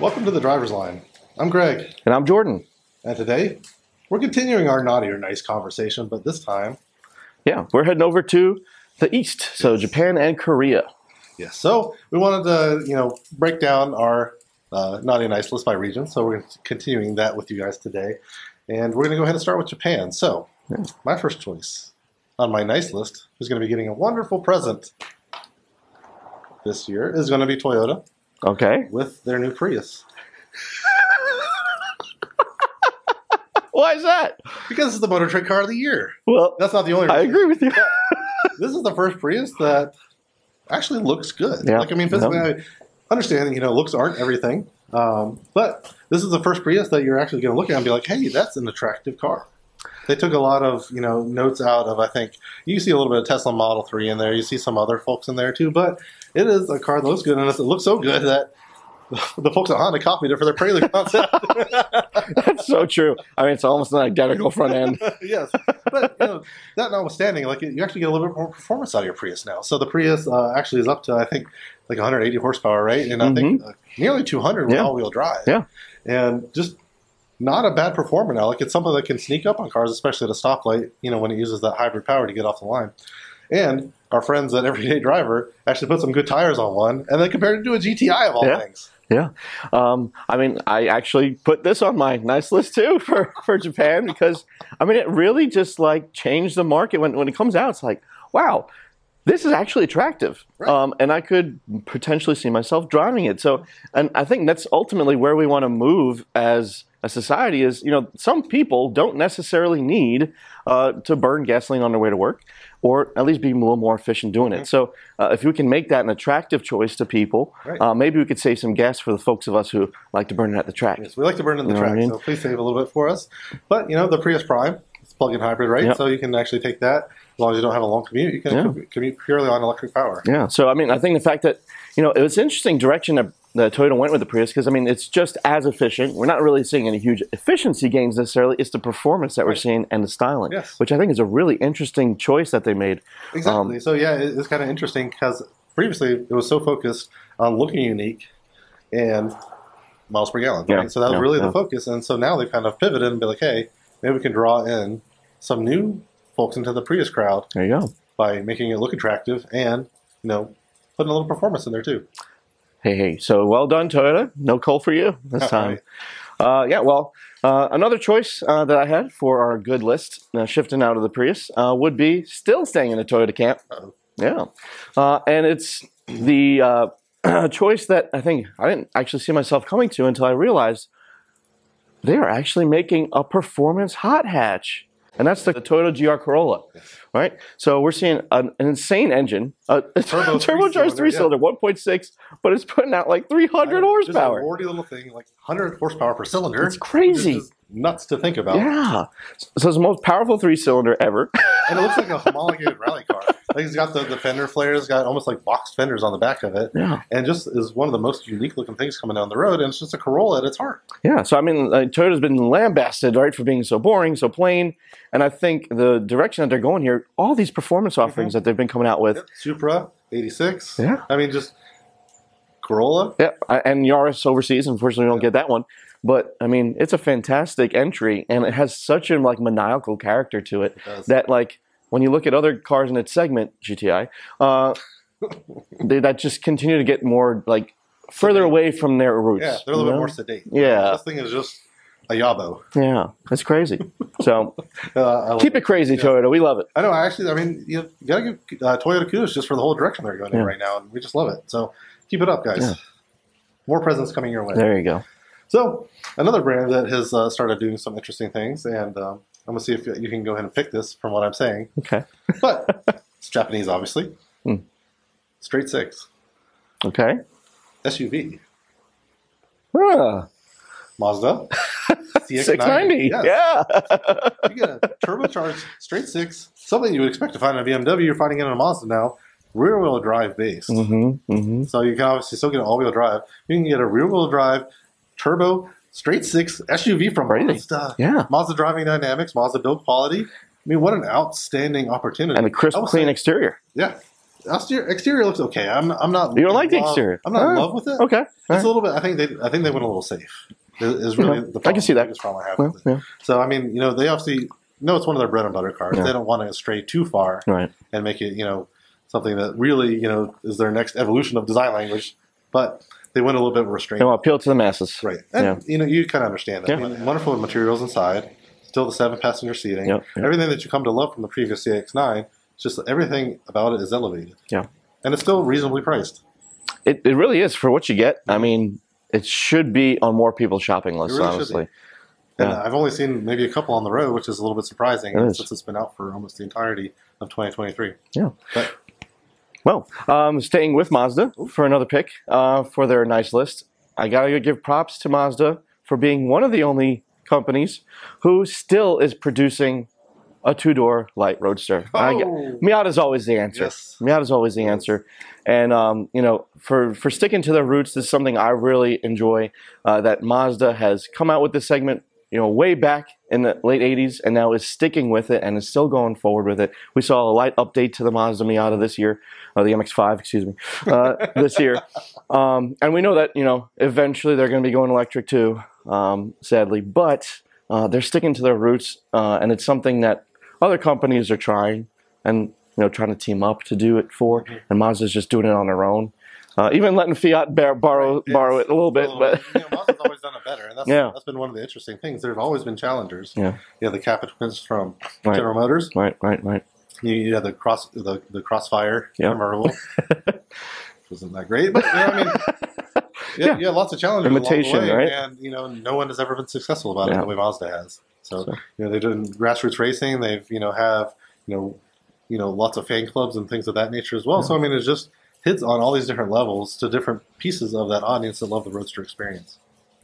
Welcome to the driver's line. I'm Greg, And I'm Jordan. and today we're continuing our naughty or nice conversation, but this time, Yeah, we're heading over to the east, so Japan and Korea. yes. So we wanted to, you know, break down our uh, naughty and nice list by region. So we're continuing that with you guys today, and we're going to go ahead and start with Japan. So Yeah. my first choice on my nice list, who's going to be getting a wonderful present this year, is going to be Toyota Okay. with their new Prius. Why is that? Because it's the Motor Trend Car of the Year. Well, That's not the only I agree with you. this is the first Prius that actually looks good. Yeah. Like I mean, physically, Yeah. I understand you know looks aren't everything, um, but this is the first Prius that you're actually going to look at and be like, hey, that's an attractive car. They took a lot of you know notes out of I think you see a little bit of Tesla Model Three in there. You see some other folks in there too, but it is a car that looks good and it looks so good that the folks at Honda copied it for their Prelude concept. That's so true. I mean, it's almost an identical front end. yes, but you know, that notwithstanding, like you actually get a little bit more performance out of your Prius now. So the Prius uh, actually is up to I think like 180 horsepower, right? And I think uh, nearly 200 with Mm-hmm. Yeah. all-wheel drive. Yeah. and just not a bad performer now. Like it's something that can sneak up on cars, especially at a stoplight. You know, when it uses that hybrid power to get off the line. And our friends at Everyday Driver actually put some good tires on one, and then compared it to a GTI of all Yeah. things. Yeah. Um, I mean, I actually put this on my nice list too for, for Japan because, I mean, it really just like changed the market. When, when it comes out, it's like, wow, this is actually attractive. Right. Um, and I could potentially see myself driving it. So, and I think that's ultimately where we want to move as a society is, you know, some people don't necessarily need uh, to burn gasoline on their way to work or at least be a little more efficient doing it. So, uh, if we can make that an attractive choice to people, Right. uh, maybe we could save some gas for the folks of us who like to burn it at the track. Yes, we like to burn it at the You know I track, mean? so please save a little bit for us. But you know, the Prius Prime, it's plug-in hybrid, right? Yep. So you can actually take that as long as you don't have a long commute. You can Yeah. commute purely on electric power. Yeah. So I mean, I think the fact that you know it was interesting direction that, that Toyota went with the Prius because I mean it's just as efficient. We're not really seeing any huge efficiency gains necessarily. It's the performance that we're Right. seeing and the styling, Yes. which I think is a really interesting choice that they made. Exactly. Um, so yeah, it's kind of interesting because previously it was so focused on looking unique and miles per gallon. Yeah, So that was yeah, really yeah. the focus. And so now they've kind of pivoted and be like, hey, maybe we can draw in some new folks into the Prius crowd There you go. by making it look attractive and you know putting a little performance in there too. Hey, hey. So well done, Toyota. No coal for you this time. Uh, yeah, well, uh, another choice uh, that I had for our good list, uh, shifting out of the Prius, uh, would be still staying in a Toyota camp. Uh-oh. Yeah, uh, and it's the uh, choice that I think I didn't actually see myself coming to until I realized they are actually making a performance hot hatch. And that's the Toyota GR Corolla, right? So we're seeing an, an insane engine, a, a Turbo turbocharged three-cylinder, three-cylinder, 1.6, but it's putting out like 300 horsepower. Just a little thing, like 100 horsepower per cylinder. It's crazy. Which is just nuts to think about. Yeah. So it's the most powerful three cylinder ever. And it looks like a homologated rally car. Like it's got the, the fender flares, got almost like boxed fenders on the back of it, yeah. and just is one of the most unique looking things coming down the road. And it's just a Corolla at its heart. Yeah. So, I mean, uh, Toyota's been lambasted, right, for being so boring, so plain. And I think the direction that they're going here, all these performance offerings that they've been coming out with, Yep. Supra, 86. Yeah. I mean, just Corolla. yeah, and Yaris overseas, unfortunately, we don't Yeah. get that one. But, I mean, it's a fantastic entry, and it has such a, like, maniacal character to it It that, like, when you look at other cars in its segment, GTI, uh, they, that just continue to get more, like, further Sedate. away from their roots. yeah, they're a little bit know? more sedate. Yeah. This thing is just a yabo. Yeah, that's crazy. So Uh, keep it crazy, Yeah. Toyota. We love it. I know. Actually, I mean, you gotta give uh, Toyota kudos just for the whole direction they're going in right now, and we just love it. So keep it up, guys. Yeah. More presents coming your way. There you go. So another brand that has uh, started doing some interesting things, and um, I'm gonna see if you can go ahead and pick this from what I'm saying. Okay. But it's Japanese, obviously. Hmm. Straight six Okay. SUV Ah, Mazda CX-90. 690. Yes. Yeah. You get a turbocharged straight six, something you would expect to find in a BMW. You're finding it in a Mazda now. Rear wheel drive based. mm-hmm, mm-hmm. So you can obviously still get an all wheel drive. You can get a rear wheel drive turbo straight six SUV from. Mazda. Yeah. Mazda driving dynamics, Mazda build quality. I mean, what an outstanding opportunity. And the crisp, clean say- exterior. yeah. exterior, exterior looks okay. I'm I'm not. You don't like the exterior? I'm not in Oh, love with it. Okay. It's All right. a little bit. I think they. I think they went a little safe. Is, really Yeah, the I can see that. biggest problem I have Well, with it. yeah. So I mean, you know, they obviously know it's one of their bread and butter cars. Yeah. They don't want to stray too far Right. and make it, you know, something that really, you know, is their next evolution of design language. But they went a little bit restrained. They want appeal to the masses. Right. And, Yeah. you know, you kind of understand that. Yeah. I mean, wonderful materials inside, still the seven passenger seating. Yep, yep. Everything that you come to love from the previous CX9, it's just everything about it is elevated. Yeah. And it's still reasonably priced. It, it really is for what you get. I mean, it should be on more people's shopping lists, really honestly. And Yeah. I've only seen maybe a couple on the road, which is a little bit surprising It since it's been out for almost the entirety of 2023. Yeah. But Well, um, staying with Mazda for another pick uh, for their nice list. I gotta give props to Mazda for being one of the only companies who still is producing a two-door light roadster. I Oh. Miata's always the answer. Yes. Miata's always the answer, and um, you know, for for sticking to their roots, this is something I really enjoy. Uh, that Mazda has come out with this segment, you know, way back in the late '80s, and now is sticking with it and is still going forward with it. We saw a light update to the Mazda Miata this year, uh, the MX-5, excuse me, uh, this year, um, and we know that you know eventually they're going to be going electric too, um, sadly, but uh, they're sticking to their roots, uh, and it's something that other companies are trying and you know trying to team up to do it for, and Mazda's just doing it on their own. Uh, even letting Fiat bear, borrow borrow it a little bit, Well, but you know, Mazda's always done it better, and that's, Yeah. that's been one of the interesting things. There have always been challengers. Yeah. Have the Kappa twins from Right. General Motors. right, right, right. You, you have the cross the, the Crossfire Yeah. convertible. Wasn't that great, but you know, I mean, yeah, Yeah. yeah, lots of challenges Imitation, way, right? and you know, no one has ever been successful about it Yeah. the way Mazda has. So, So- you know, they're doing grassroots racing. They've you know have you know you know lots of fan clubs and things of that nature as well. So I mean, it's just hits on all these different levels to different pieces of that audience that love the Roadster experience.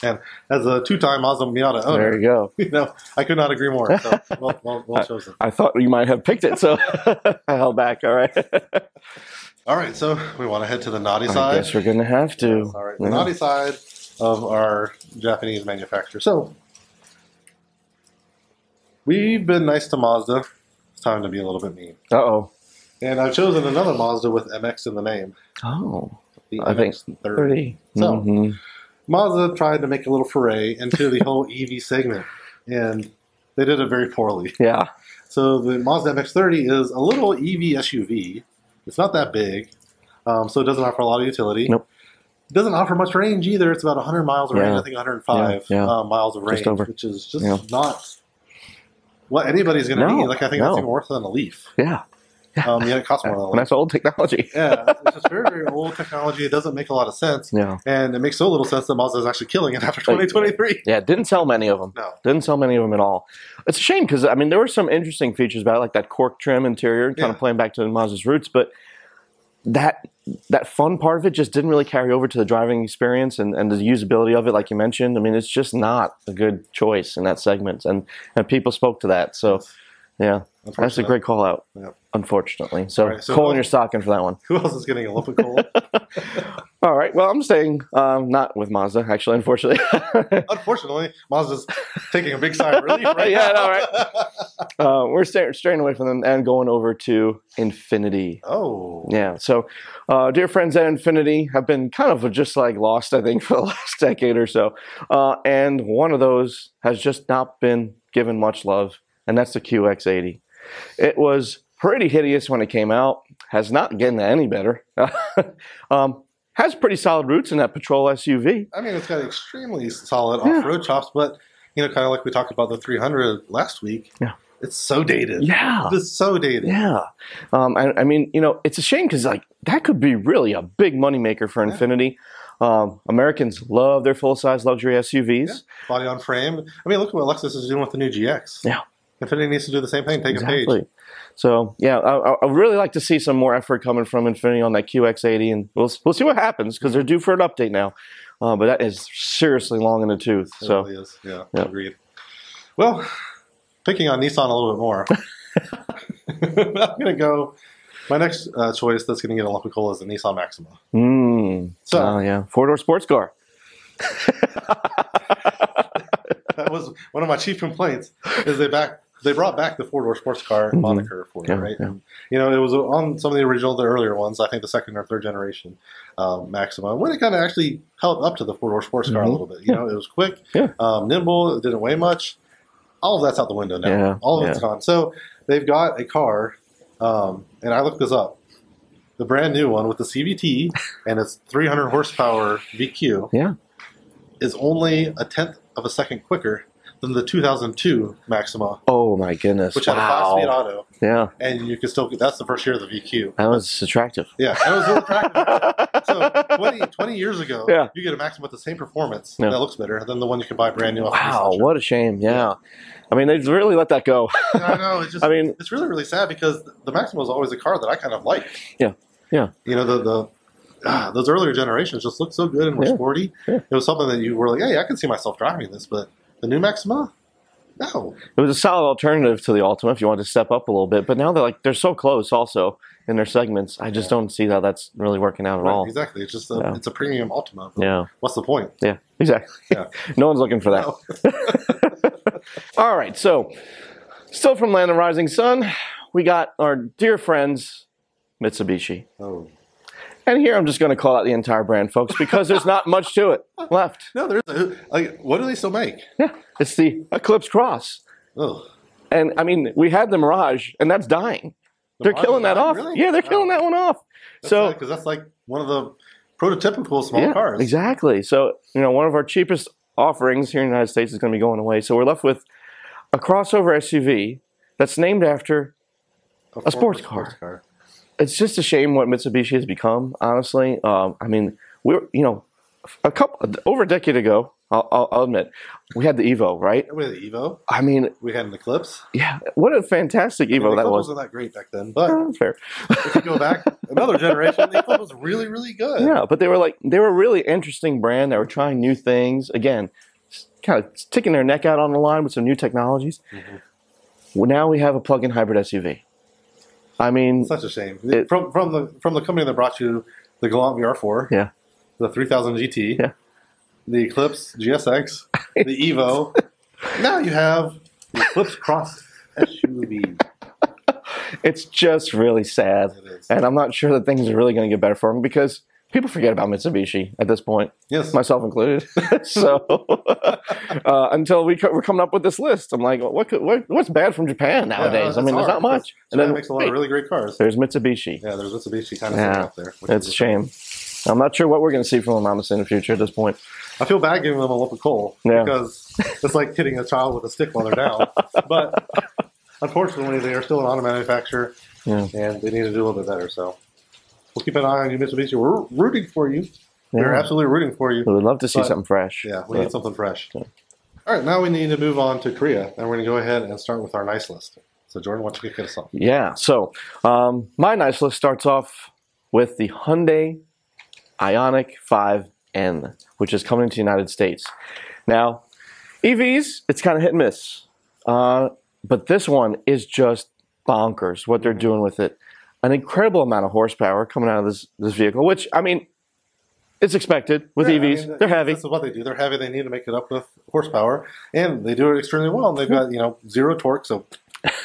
And as a two-time Mazda Miata owner, There you go. you know, I could not agree more. So, well, well, well chosen. I thought you might have picked it, so I held back. All right. All right, so we want to head to the naughty I side. guess we're gonna have to. Yes, all right, the Yeah. naughty side of our Japanese manufacturer. So we've been nice to Mazda. It's time to be a little bit mean. Uh oh. And I've chosen another Mazda with MX in the name. Oh. The I think MX-30. Thirty. So- Mhm. Mazda tried to make a little foray into the whole EV segment, and they did it very poorly. Yeah. So the Mazda MX-30 is a little EV SUV. It's not that big, um, so it doesn't offer a lot of utility. Nope. It doesn't offer much range either. It's about 100 miles of range. I think 105 Yeah, yeah. Uh, miles of range, Just over. which is just Yeah. not what anybody's going to No, need. Like I think that's no. even worse than a Leaf. Yeah. Um, yeah, it costs more than And that's old technology. Yeah, it's just very, very old technology. It doesn't make a lot of sense. Yeah. And it makes so little sense that Mazda is actually killing it after 2023. Yeah. Didn't sell many of them. No. Didn't sell many of them at all. It's a shame because I mean there were some interesting features about it, like that cork trim interior, kind Yeah. of playing back to the Mazda's roots, but that that fun part of it just didn't really carry over to the driving experience and, and the usability of it, like you mentioned. I mean, it's just not a good choice in that segment, and and people spoke to that. So, yeah, that's a great call out. Yeah. Unfortunately, so, All right, so coal in your stocking for that one. Who else is getting a lump of coal? All right, well, I'm staying um, not with Mazda actually, unfortunately. Unfortunately, Mazda's taking a big sigh of relief right Yeah, I now. know, uh, we're staying straying away from them and going over to Infiniti. oh, Yeah. So, uh, dear friends at Infiniti have been kind of just like lost, I think, for the last decade or so. Uh, and one of those has just not been given much love, and that's the QX80. It was pretty hideous when it came out, has not gotten any better. um, has pretty solid roots in that patrol SUV. I mean, it's got extremely solid off-road chops, but you know, kind of like we talked about the 300 last week. Yeah. it's so dated. Yeah. it's so dated. Yeah, um, I, I mean, you know, it's a shame because like that could be really a big moneymaker for Yeah. Infiniti. Um, Americans love their full size luxury SUVs. Yeah. Body on frame. I mean, look at what Lexus is doing with the new GX. Yeah. Infiniti needs to do the same thing. Take a exactly. page. So yeah, I, I- really like to see some more effort coming from Infiniti on that QX80, and we'll we'll see what happens because they're due for an update now. Uh, but that is seriously long in the tooth. It So really is. Yeah, Yeah. agreed. Well, picking on Nissan a little bit more, I'm going to go. My next uh, choice that's going to get a lump of coal is the Nissan Maxima. mm, So- oh, yeah, four door sports car. That was one of my chief complaints. Is they back they brought back the four door sports car Mhm. moniker for it, Yeah, right? yeah. And, you know, it was on some of the original, the earlier ones. I think the second or third generation um, Maxima, when it kind of actually held up to the four door sports car Mhm. a little bit. You know, it was quick, Yeah. um, nimble, it didn't weigh much. All of that's out the window now. Yeah, All of yeah. it's gone. So they've got a car, um, and I looked this up. The brand new one with the CVT and its 300 horsepower VQ Yeah. is only a tenth of a second quicker than the 2002 Maxima, Oh my goodness! which had a five-speed auto, Yeah, and you can still. That's the first year of the VQ. that was attractive. Yeah, that was attractive. so 20, 20 years ago, Yeah. you get a Maxima with the same performance Yeah. that looks better than the one you can buy brand new. Off Wow, what a shame. Yeah. I mean, they've really let that go. I know. It's just. I mean- it's really really sad because the Maxima was always a car that I kind of liked. Yeah. Yeah. You know the the. Ah, those earlier generations just looked so good and were Yeah. sporty. Yeah. It was something that you were like, "Hey, I can see myself driving this," but the new Maxima, no. It was a solid alternative to the Altima if you wanted to step up a little bit. But now they're like they're so close also in their segments. I just Yeah. don't see how that's really working out at Right, all. exactly. It's just a, Yeah. it's a premium Altima. Yeah. What's the point? Yeah. Exactly. Yeah. no one's looking for that. No. All right, so still from Land of Rising Sun, we got our dear friends Mitsubishi. Oh. And here I'm just going to call out the entire brand, folks, because there's not much to it left. No, there's a, like what do they still make? Yeah, it's the Eclipse Cross. Ugh. And I mean, we had the Mirage, and that's dying. The They're Mirage killing that dying? off. Really? Yeah, they're killing that one off. so because that's like one of the prototypical small yeah, cars. exactly. So you know, one of our cheapest offerings here in the United States is going to be going away. So we're left with a crossover SUV that's named after former sports car. car. It's just a shame what Mitsubishi has become. Honestly, um, I mean, we're you know, a couple over a decade ago. I'll, I'll, I'll admit, we had the Evo, right? We had the Evo. I mean, We had an Eclipse. yeah, what a fantastic I mean, Evo the that was. wasn't that great back then, but Oh, fair. if you go back another generation, the Eclipse was really, really good. Yeah, but they were like they were a really interesting brand. They were trying new things. Again, kind of sticking their neck out on the line with some new technologies. Mhm. Well, now we have a plug-in hybrid SUV. I mean, such a shame. It- from from the from the company that brought you the Galant VR4, Yeah. the 3000 GT, Yeah. the Eclipse GSX, the Evo. now you have the Eclipse Cross SUV. it's just really sad, and I'm not sure that things are really going to get better for them because people forget about Mitsubishi at this point. Yes. myself included. so uh, until we co- we're coming up with this list, I'm like, what, could, what what's bad from Japan nowadays? it's I mean, there's not much. Japan makes a lot of really great cars. there's Mitsubishi. Yeah, there's Mitsubishi kind of Yeah, out there. It's a shame. I'm not sure what we're going to see from Amamis in the future at this point. I feel bad giving them a lump of coal Yeah. because it's like hitting a child with a stick while they're down. but unfortunately, they are still an auto manufacturer, Yeah. and they need to do a little bit better. So we'll keep an eye on you, Mitsubishi. We're rooting for you. We're Yeah. absolutely rooting for you. We would love to see But- something fresh. Yeah, we But- need something fresh. Yeah. All right, now we need to move on to Korea, and we're going to go ahead and start with our nice list. So, Jordan, why don't you kick us off? Yeah. So um, my nice list starts off with the Hyundai Ioniq 5N, which is coming to the United States. Now, EVs, it's kind of hit and miss. Uh, but this one is just bonkers what they're doing with it. An incredible amount of horsepower coming out of this, this vehicle, which, I mean, it's expected with Yeah, I EVs. mean, they're heavy. This is what they do. They're heavy. They need to make it up with horsepower, and they do it extremely well. And they've got you know zero torque. So,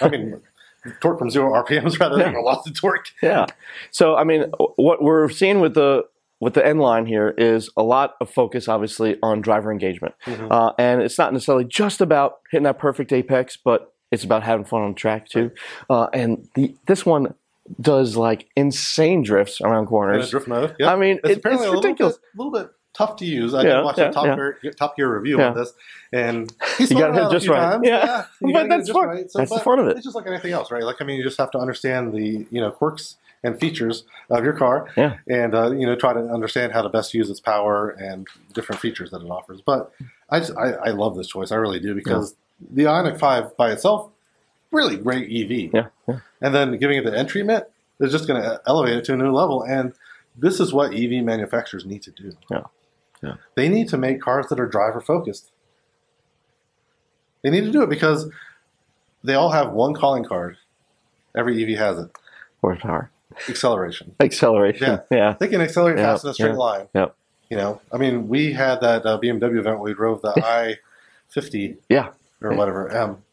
I mean, torque from zero RPMs rather than Yeah. a lot of torque. Yeah. So I mean, what we're seeing with the with the N line here is a lot of focus, obviously, on driver engagement, Mhm. uh, and it's not necessarily just about hitting that perfect apex, but it's about having fun on the track too. Uh, and the, this one does like insane drifts around corners. drift mode. Yep. I mean, it's it- apparently it's a little ridiculous. bit, little bit tough to use. I Yeah, did watch yeah, a Top, yeah. Gear, Top Gear review Yeah. on this, and he's You thrown gotta it hit just right. times. Yeah. you But that's fun. right. So, That's the fun of it. It's just like anything else, right? Like I mean, you just have to understand the you know quirks and features of your car, Yeah. and uh, you know try to understand how to best use its power and different features that it offers. But I just I, I love this choice. I really do because the Ioniq Five by itself, really great EV. Yeah. yeah. and then giving it the N treatment is just going to elevate it to a new level. And this is what EV manufacturers need to do. Yeah. Yeah. They need to make cars that are driver focused. They need to do it because they all have one calling card. Every EV has it. Horsepower, Acceleration. acceleration. Yeah. Yeah. They can accelerate Yeah, fast in a straight yeah, line. yeah. You know, I mean, we had that uh, BMW event where we drove the i50 Yeah. or whatever M.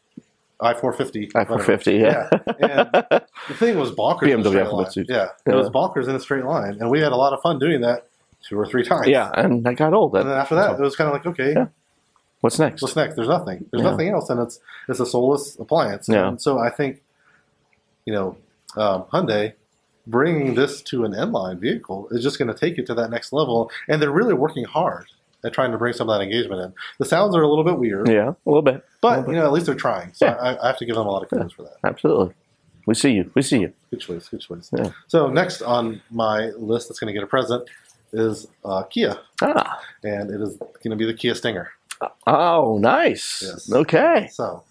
I four fifty. I-450, yeah. And the thing was bonkers. in a BMW alphabet line. soup. Yeah, it was Yeah. bonkers in a straight line, and we had a lot of fun doing that two or three times. yeah, and I got old. And then after that, it was kind of like, okay, Yeah. What's next? what's next? There's nothing. There's Yeah. nothing else, and it's it's a soulless appliance. Yeah. And so I think, you know, um, Hyundai bringing this to an N-line vehicle is just going to take it to that next level, and they're really working hard at trying to bring some of that engagement in. The sounds are a little bit weird, Yeah, a little bit. but you know, at least they're trying. So Yeah. I, I have to give them a lot of kudos for that. Absolutely. We see you. We see you. Good choice. Good choice. Yeah. So next on my list that's going to get a present is uh, Kia, Ah. and it is going to be the Kia Stinger. Oh, nice. Yes. Okay. So,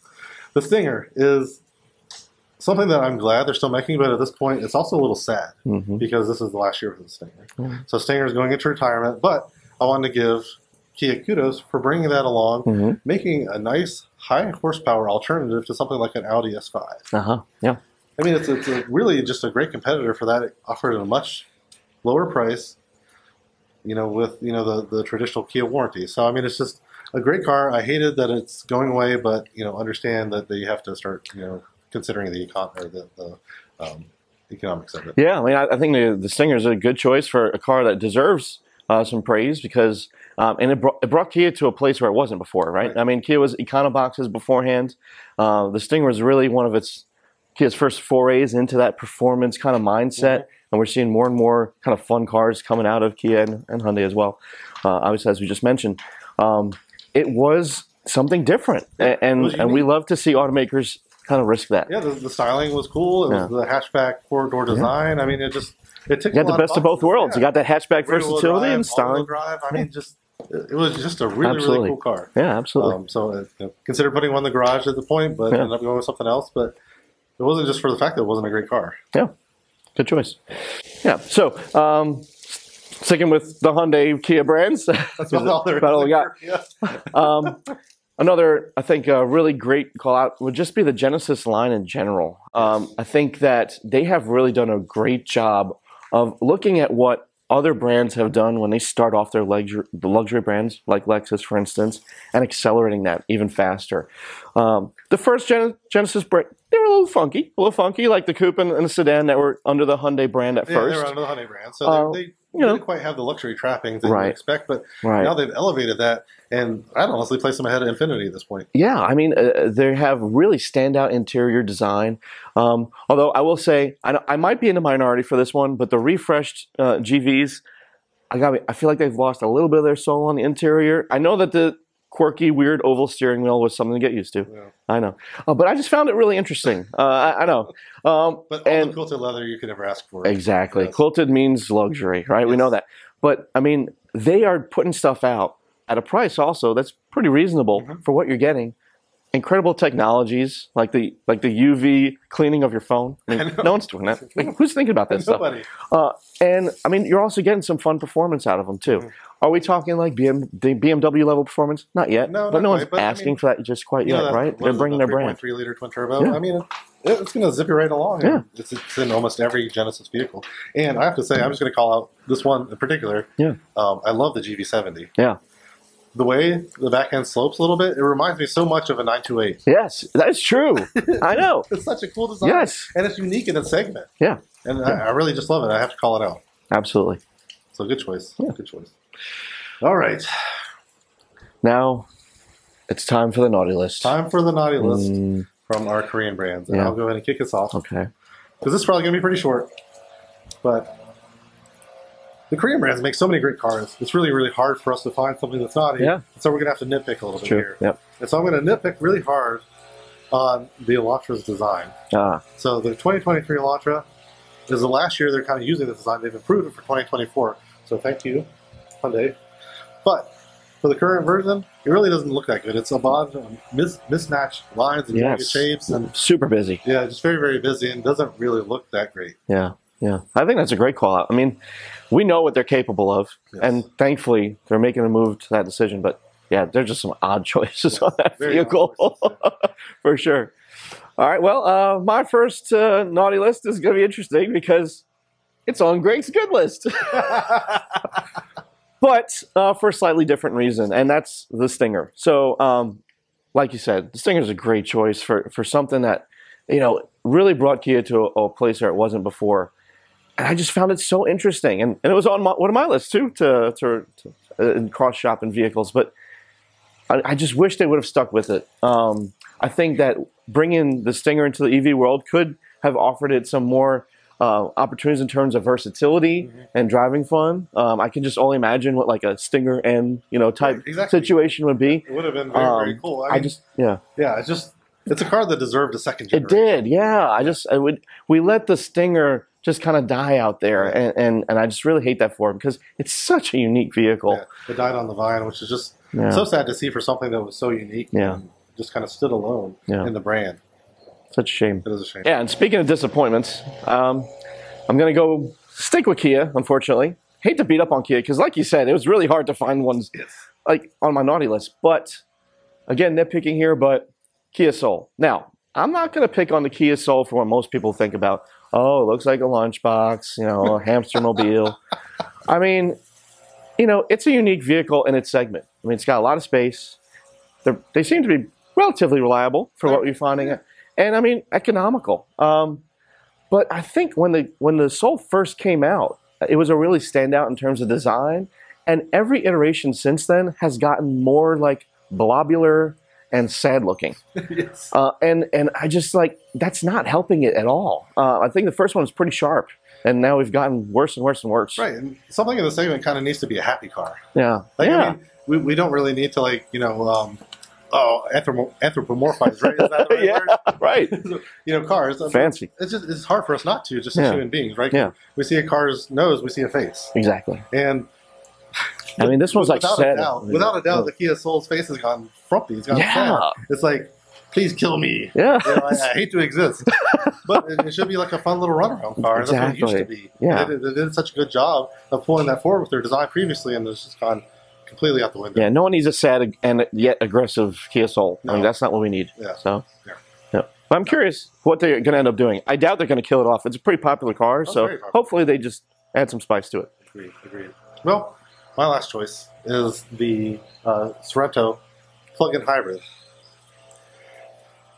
the Stinger is something that I'm glad they're still making, but at this point, it's also a little sad hmm because this is the last year for the Stinger. Mhm. So, Stinger is going into retirement, but I wanted to give Kia kudos for bringing that along, hmm making a nice high horsepower alternative to something like an Audi S5. Uh huh. Yeah. I mean, it's, it's really just a great competitor for that, It offered at a much lower price. You know, with you know the the traditional Kia warranty. So I mean, it's just a great car. I hated that it's going away, but you know, understand that they have to start you know considering the econ or the, the um, economics of it. Yeah. I mean, I, I think the, the Stinger is a good choice for a car that deserves uh, some praise because, um, and it brought, it brought Kia to a place where it wasn't before, right? Right. I mean, Kia was Econoboxes beforehand. Uh, the Stinger was really one of its Kia's first forays into that performance kind of mindset. Mhm. And we're seeing more and more kind of fun cars coming out of Kia and, and Hyundai as well. Uh, obviously, as we just mentioned, um, it was something different, Yeah, and and we love to see automakers kind of risk that. Yeah, the, the styling was cool. It was the hatchback four door design. I mean, it just it took You got the best of both worlds. You got that hatchback versatility drive, and styling. drive. I mean, just it was just a really Absolutely. really cool car. Yeah, absolutely. Um, so uh, you know, consider putting one in the garage at the point, but Yeah. ended up going with something else. But it wasn't just for the fact that it wasn't a great car. Yeah, good choice. Yeah. So, um, sticking with the Hyundai Kia brands, That's about all there about all we got. Yeah. Um, another, I think, a really great call out would just be the Genesis line in general. Um, I think that they have really done a great job of looking at what other brands have done when they start off their luxury, the luxury brands, like Lexus, for instance, and accelerating that even faster. Um, the first Gen- Genesis brand, they were a little funky, a little funky, like the coupe and, and the sedan that were under the Hyundai brand at Yeah, first. they were under the Hyundai brand, so Uh, they, they you know. didn't quite have the luxury trappings that Right. you expect. But right. now they've elevated that, and I'd honestly place them ahead of Infiniti at this point. Yeah, I mean, uh, they have really standout interior design. Um, although I will say, I, I might be in the minority for this one, but the refreshed uh, GVs, I got, I feel like they've lost a little bit of their soul on the interior. I know that the quirky, weird oval steering wheel was something to get used to. Yeah. I know, uh, but I just found it really interesting. Uh, I, I know. Um, But all And- the quilted leather you could ever ask for. Exactly. Yes. Quilted means luxury, right? We know that. But I mean, they are putting stuff out at a price also that's pretty reasonable Mhm. for what you're getting. Incredible technologies like the like the UV cleaning of your phone. I I mean, know. no one's doing that. Like, who's thinking about stuff? Nobody. Uh, and I mean, you're also getting some fun performance out of them too. Mhm. Are we talking like BM, the BMW level performance? Not yet. No, but no one's quite, but I asking mean, for that just quite You know yet, that- right? They're bringing the their brand. Three liter twin turbo. Yeah. I mean, it's going to zip you right along. Yeah. It's, it's in almost every Genesis vehicle. And I have to say, I'm just going to call out this one in particular. Yeah. Um, I love the GV70. Yeah. The way the back end slopes a little bit, it reminds me so much of a 928. Yes, that is true. I know. It's such a cool design. Yes. And it's unique in its segment. Yeah. And I, I really just love it. I have to call it out. Absolutely. So good choice. Yeah. Good choice. All right. Now, it's time for the naughty list. Time for the naughty list Mm, from our Korean brands. And Yeah. I'll go ahead and kick us off. okay. because this is probably going to be pretty short. But the Korean brands make so many great cars. It's really, really hard for us to find something that's not. Yeah. So we're going to have to nitpick a little bit True. here. Yep. And so I'm going to nitpick really hard on the Elantra's design. Ah, So the 2023 Elantra is the last year they're kind of using the design. They've improved it for 2024. So thank you, Hyundai. But for the current version, it really doesn't look that good. It's a lot of mis- mismatched lines and yes. shapes, and super busy. yeah, just very, very busy, and doesn't really look that great. Yeah, yeah. I think that's a great call out. I mean, we know what they're capable of, Yes. and thankfully they're making a move to that decision. But yeah, there's just some odd choices on that Very vehicle for sure. All right, well, uh, my first uh, naughty list is going to be interesting because it's on Greg's good list. but uh, for a slightly different reason, and that's the Stinger. So, um, like you said, the Stinger is a great choice for for something that you know really brought Kia to a, a place where it wasn't before. And I just found it so interesting, and, and it was on my, one of my lists too to to, to uh, cross shop in vehicles. But I, I just wish they would have stuck with it. Um, I think that bringing the Stinger into the EV world could have offered it some more uh, opportunities in terms of versatility Mhm. and driving fun. Um, I can just only imagine what like a Stinger N you know type Right, exactly. situation would be. It would have been very, very Um, cool. I, I mean, just yeah. yeah, it's just it's a car that deserved a second It did, yeah. I just I would we let the stinger just kind of die out there, and, and and I just really hate that for him because it's such a unique vehicle. Yeah, it died on the vine, which is just Yeah, so sad to see for something that was so unique. Yeah. and just kind of stood alone Yeah. in the brand. such a shame. It is a shame. Yeah, and speaking of disappointments, um, I'm gonna go stick with Kia. Unfortunately, hate to beat up on Kia because, like you said, it was really hard to find ones Yes. like on my naughty list. But again, nitpicking here, but Kia Soul. Now, I'm not going to pick on the Kia Soul for what most people think about. Oh, it looks like a lunchbox, you know, a hamster mobile. I mean, you know, it's a unique vehicle in its segment. I mean, it's got a lot of space. They're, they seem to be relatively reliable for what you're finding, it and I mean, economical. Um, but I think when the when the Soul first came out, it was a really standout in terms of design, and every iteration since then has gotten more like blobular and sad looking. yes. Uh, and and I just like that's not helping it at all. Uh, I think the first one was pretty sharp, and now we've gotten worse and worse and worse. Right, and something in the segment kind of needs to be a happy car. Yeah. Like, yeah. I mean, we, we don't really need to like you know, um, oh, anthropo- anthropomorphize, right? Is that the right yeah. Right. you know, cars. I mean, Fancy. It's just it's hard for us not to, just as Yeah. human beings, right? Yeah. We see a car's nose, we see a face, Exactly. and I mean, this one's like without sad. a doubt, without a doubt, the Kia Soul's face has gone frumpy. It's gone Yeah. sad. It's like, please kill me. Yeah. You know, I, I hate to exist, but it, it should be like a fun little runaround car. and That's what it used to be. Yeah. They did, they did such a good job of pulling that forward with their design previously, and it's just gone completely out the window. Yeah, no one needs a sad and yet aggressive Kia Soul. I mean, No. that's not what we need. Yeah. So, Yeah. yeah. But I'm curious what they're going to end up doing. I doubt they're going to kill it off. It's a pretty popular car, Oh, so popular. hopefully they just add some spice to it. Agreed. Agreed. Well, my last choice is the uh, Sorento plug-in hybrid.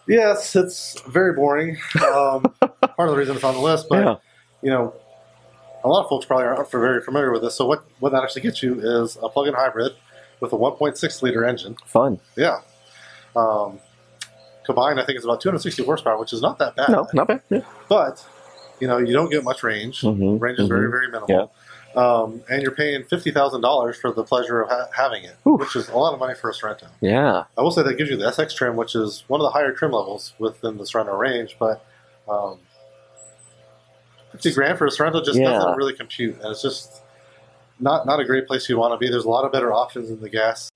Yes, it's very boring. Um, part of the reason it's on the list, but yeah. you know, a lot of folks probably aren't very familiar with this. So what what that actually gets you is a plug-in hybrid with a 1.6 liter engine. Fun. Yeah. Um, combined, I think it's about 260 horsepower, which is not that bad. No, not bad. Yeah. But you know, you don't get much range. Mhm, Range is very, very minimal. Um, and you're paying fifty thousand dollars for the pleasure of ha- having it, Oof. which is a lot of money for a Sorento. Yeah. I will say that gives you the SX trim, which is one of the higher trim levels within the Sorento range, but um, fifty grand for a Sorento just Yeah. doesn't really compute, and it's just not not a great place you want to be. There's a lot of better options in the gas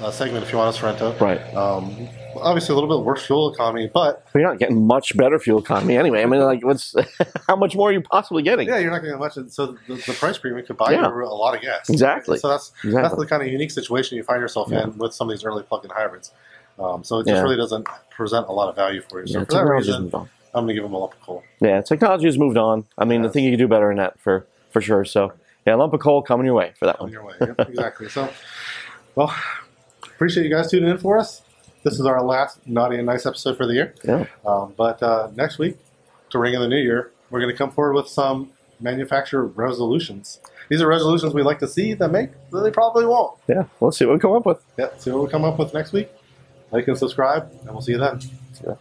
uh, segment if you want to a Sorento. Right. Um, obviously, a little bit worse fuel economy, but But you're not getting much better fuel economy anyway. I mean, like, what's how much more are you possibly getting? yeah, you're not getting much. So the, the price premium could buy Yeah. you a lot of gas. Exactly. So that's that's the kind of unique situation you find yourself Yeah. in with some of these early plug-in hybrids. Um, so it just Yeah. really doesn't present a lot of value for you. So for that reason. I'm going to give them a lump of coal. Yeah, technology has moved on. I mean, I Yes. think you can do better than that for for sure. So, yeah, lump of coal coming your way for that On one. your way. Yep, exactly. So, well, appreciate you guys tuning in for us. This is our last naughty and nice episode for the year. Yeah. Um, but uh, next week, to ring in the new year, we're going to come forward with some manufacturer resolutions. These are resolutions we like to see that make that they probably won't. Yeah. we'll see what we come up with. Yeah. See what we come up with next week. Like and subscribe, and we'll see you then. See ya.